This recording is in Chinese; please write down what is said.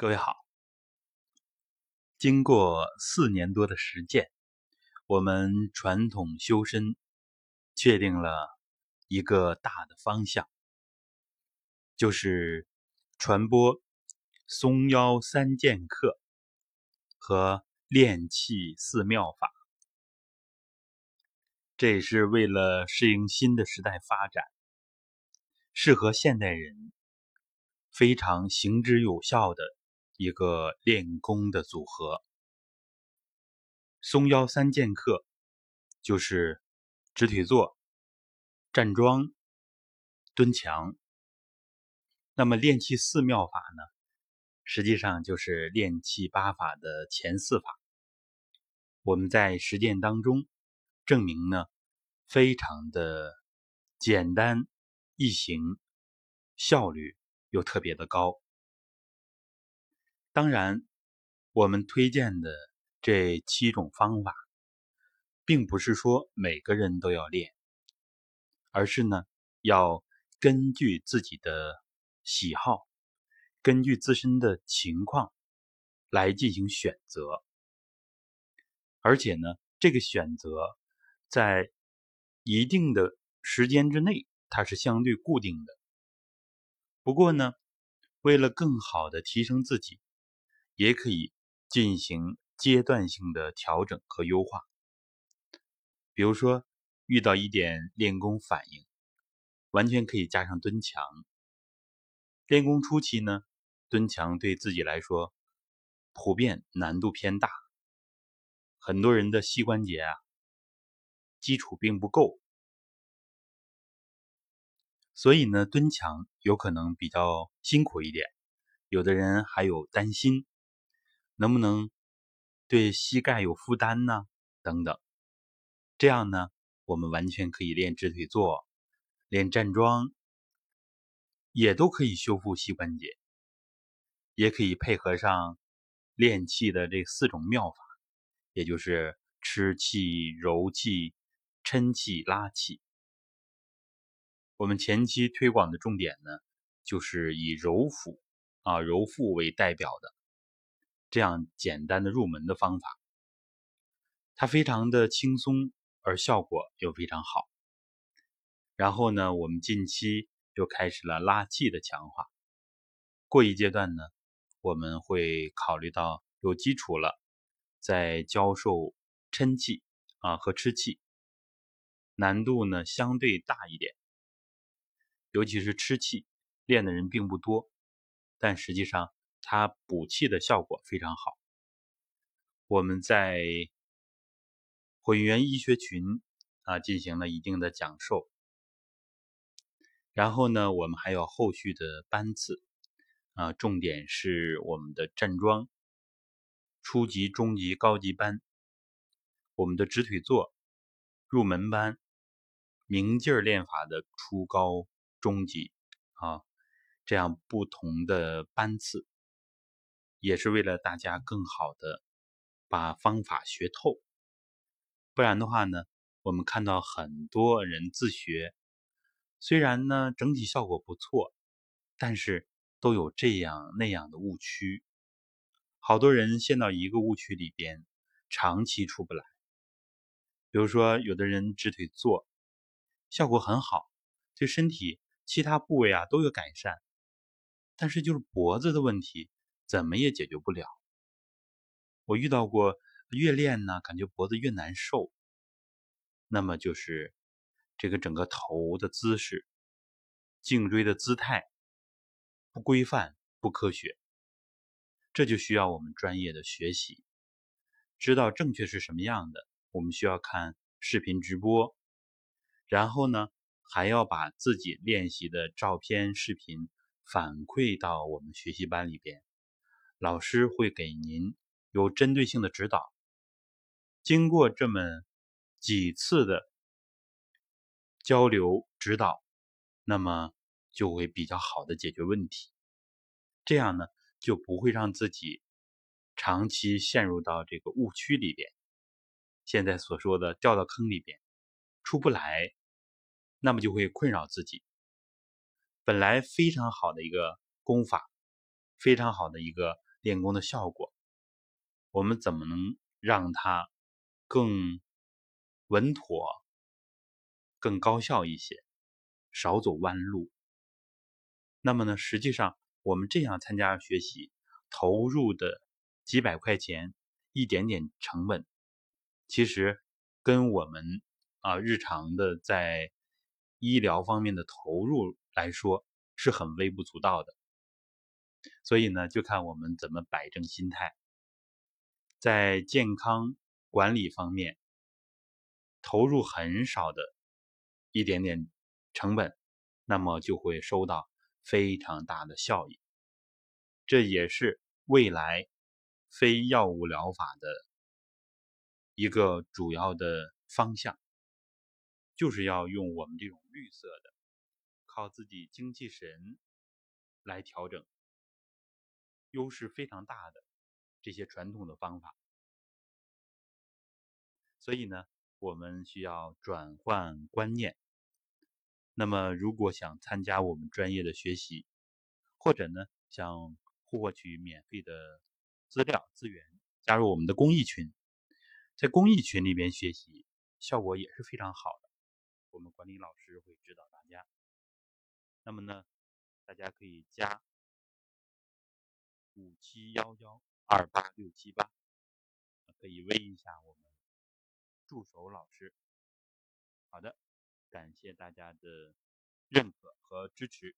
各位好，经过四年多的实践，我们传统修身确定了一个大的方向，就是传播松腰三剑客和炼气四妙法。这也是为了适应新的时代发展，适合现代人非常行之有效的。一个练功的组合，松腰三剑客就是直腿坐、站桩、蹲墙。那么练气四妙法呢，实际上就是练气八法的前四法。我们在实践当中证明呢，非常的简单易行，效率又特别的高。当然，我们推荐的这七种方法，并不是说每个人都要练，而是呢，要根据自己的喜好，根据自身的情况来进行选择。而且呢，这个选择在一定的时间之内，它是相对固定的。不过呢，为了更好的提升自己。也可以进行阶段性的调整和优化。比如说，遇到一点练功反应，完全可以加上蹲墙。练功初期呢，蹲墙对自己来说普遍难度偏大，很多人的膝关节啊基础并不够，所以呢，蹲墙有可能比较辛苦一点。有的人还有担心。能不能对膝盖有负担呢？等等，这样呢，我们完全可以练直腿坐，练站桩，也都可以修复膝关节，也可以配合上练气的这四种妙法，也就是吃气、揉气、抻气、拉气。我们前期推广的重点呢，就是以揉腹啊、揉腹为代表的。这样简单的入门的方法，它非常的轻松，而效果又非常好。然后呢，我们近期又开始了拉气的强化。过一阶段呢，我们会考虑到有基础了，再教授抻气啊和吃气，难度呢相对大一点。尤其是吃气，练的人并不多，但实际上。它补气的效果非常好。我们在混元医学群啊进行了一定的讲授，然后呢，我们还有后续的班次啊，重点是我们的站桩初级、中级、高级班，我们的直腿坐入门班，明劲儿练法的初高中级啊，这样不同的班次。也是为了大家更好的把方法学透，不然的话呢，我们看到很多人自学，虽然呢整体效果不错，但是都有这样那样的误区，好多人陷到一个误区里边，长期出不来。比如说，有的人直腿坐，效果很好，对身体其他部位啊都有改善，但是就是脖子的问题。怎么也解决不了。我遇到过越练呢，感觉脖子越难受。那么就是这个整个头的姿势、颈椎的姿态不规范、不科学，这就需要我们专业的学习，知道正确是什么样的。我们需要看视频直播，然后呢，还要把自己练习的照片、视频反馈到我们学习班里边。老师会给您有针对性的指导。经过这么几次的交流指导，那么就会比较好的解决问题。这样呢，就不会让自己长期陷入到这个误区里边。现在所说的掉到坑里边出不来，那么就会困扰自己。本来非常好的一个功法，非常好的一个。练功的效果，我们怎么能让它更稳妥、更高效一些，少走弯路？那么呢，实际上我们这样参加学习，投入的几百块钱，一点点成本，其实跟我们啊日常的在医疗方面的投入来说，是很微不足道的。所以呢，就看我们怎么摆正心态，在健康管理方面投入很少的一点点成本，那么就会收到非常大的效益。这也是未来非药物疗法的一个主要的方向，就是要用我们这种绿色的，靠自己精气神来调整。优势非常大的这些传统的方法，所以呢，我们需要转换观念。那么，如果想参加我们专业的学习，或者呢，想获取免费的资料资源，加入我们的公益群，在公益群里边学习效果也是非常好的。我们管理老师会指导大家。那么呢，大家可以加。五七幺幺二八六七八，可以微一下我们助手老师。好的，感谢大家的认可和支持。